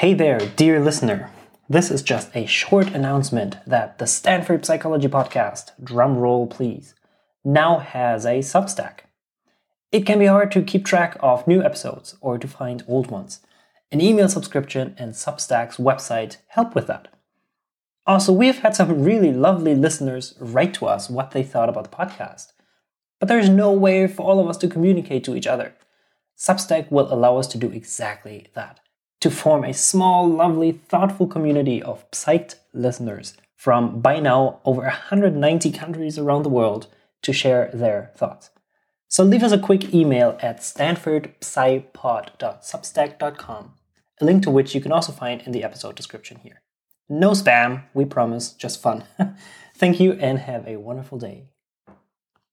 Hey there, dear listener. This is just a short announcement that the Stanford Psychology Podcast, drumroll please, now has a Substack. It can be hard to keep track of new episodes or to find old ones. An email subscription and Substack's website help with that. Also, we've had some really lovely listeners write to us what they thought about the podcast. But there's no way for all of us to communicate to each other. Substack will allow us to do exactly that to form a small, lovely, thoughtful community of psyched listeners from by now over 190 countries around the world to share their thoughts. So leave us a quick email at stanfordpsypod.substack.com, a link to which you can also find in the episode description here. No spam, we promise, just fun. Thank you and have a wonderful day.